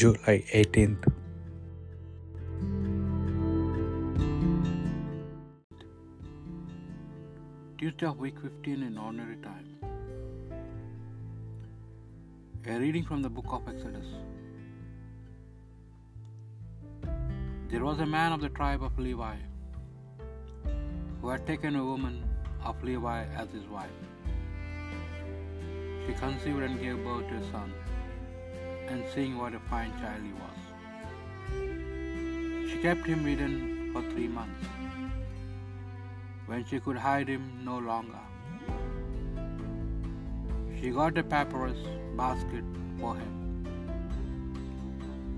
July 18th. Tuesday of week 15 in ordinary time. A reading from the book of Exodus. There was a man of the tribe of Levi who had taken a woman of Levi as his wife. She conceived and gave birth to a son, and seeing what a fine child he was, she kept him hidden for three months. When she could hide him no longer, she got a papyrus basket for him,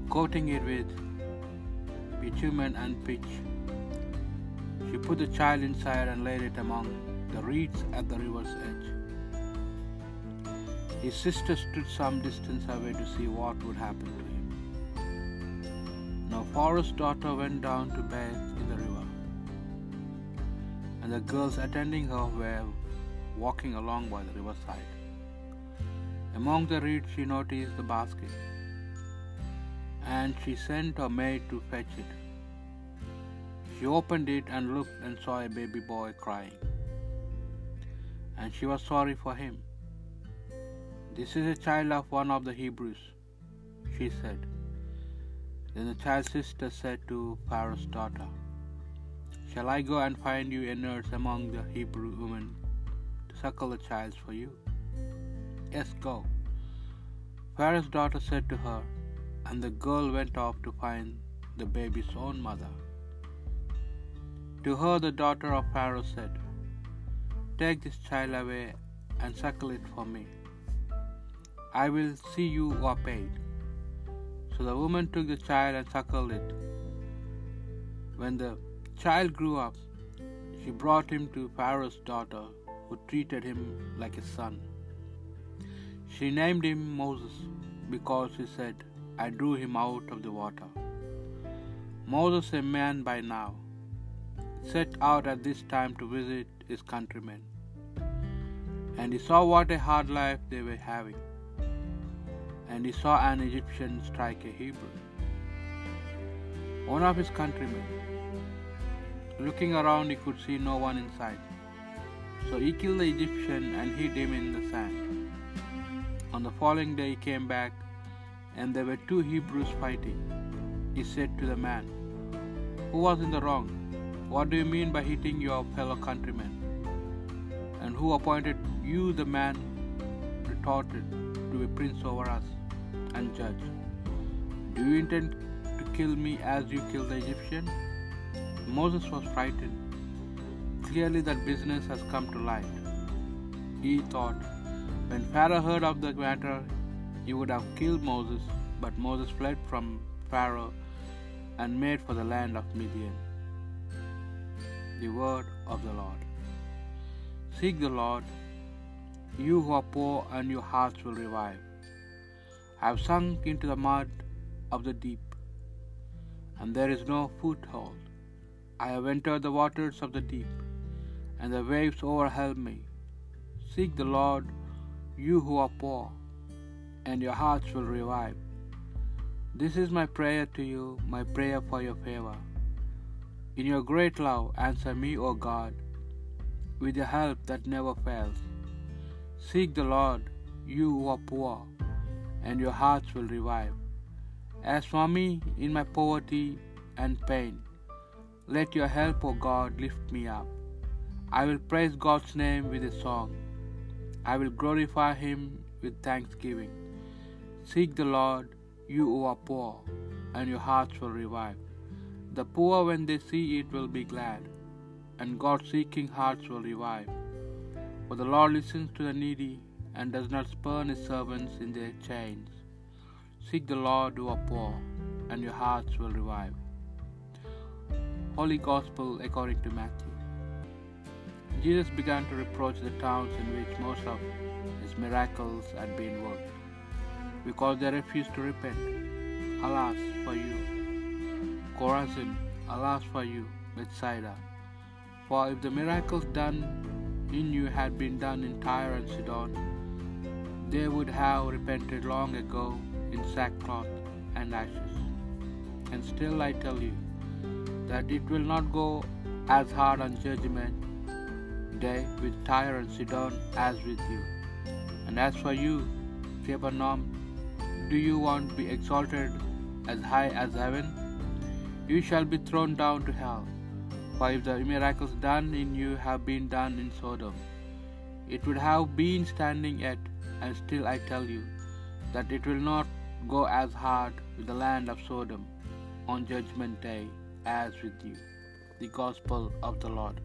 coating it with bitumen and pitch. She put the child inside and laid it among the reeds at the river's edge. His sister stood some distance away to see what would happen to him. Now Pharaoh's daughter went down to bathe in the river, and the girls attending her were walking along by the riverside. Among the reeds she noticed the basket, and she sent her maid to fetch it. She opened it and looked and saw a baby boy crying, and she was sorry for him. This is a child of one of the Hebrews, she said. Then the child's sister said to Pharaoh's daughter, Shall I go and find you a nurse among the Hebrew women to suckle the child for you? Yes, go. Pharaoh's daughter said to her, and the girl went off to find the baby's own mother. To her, the daughter of Pharaoh said, Take this child away and suckle it for me. I will see you are paid. So the woman took the child and suckled it. When the child grew up, she brought him to Pharaoh's daughter, who treated him like a son. She named him Moses because she said, I drew him out of the water. Moses, a man by now, set out at this time to visit his countrymen. And he saw what a hard life they were having. And he saw an Egyptian strike a Hebrew, one of his countrymen. Looking around, he could see no one in sight. So he killed the Egyptian and hid him in the sand. On the following day, he came back, and there were two Hebrews fighting. He said to the man, Who was in the wrong? What do you mean by hitting your fellow countrymen? And who appointed you, the man retorted, to be prince over us and judge? Do you intend to kill me as you killed the Egyptian? Moses was frightened. Clearly, that business has come to light. He thought, when Pharaoh heard of the matter, he would have killed Moses, but Moses fled from Pharaoh and made for the land of Midian. The word of the Lord. Seek the Lord, you who are poor, and your hearts will revive. I have sunk into the mud of the deep, and there is no foothold. I have entered the waters of the deep, and the waves overwhelm me. Seek the Lord, you who are poor, and your hearts will revive. This is my prayer to you, my prayer for your favor. In your great love, answer me, O God, with the help that never fails. Seek the Lord, you who are poor, and your hearts will revive. As for me, in my poverty and pain, let your help, O God, lift me up. I will praise God's name with a song. I will glorify him with thanksgiving. Seek the Lord, you who are poor, and your hearts will revive. The poor, when they see it, will be glad, and God seeking hearts will revive. For the Lord listens to the needy and does not spurn his servants in their chains. Seek the Lord who are poor, and your hearts will revive. Holy Gospel according to Matthew. Jesus began to reproach the towns in which most of his miracles had been worked, because they refused to repent. Alas for you, Chorazin! Alas for you, Bethsaida! For if the miracles done in you had been done in Tyre and Sidon, they would have repented long ago in sackcloth and ashes. And still I tell you that it will not go as hard on judgment day with Tyre and Sidon as with you. And as for you, Capernaum, do you want to be exalted as high as heaven? You shall be thrown down to hell. For if the miracles done in you have been done in Sodom, it would have been standing yet, and still I tell you that it will not go as hard with the land of Sodom on judgment day as with you. The Gospel of the Lord.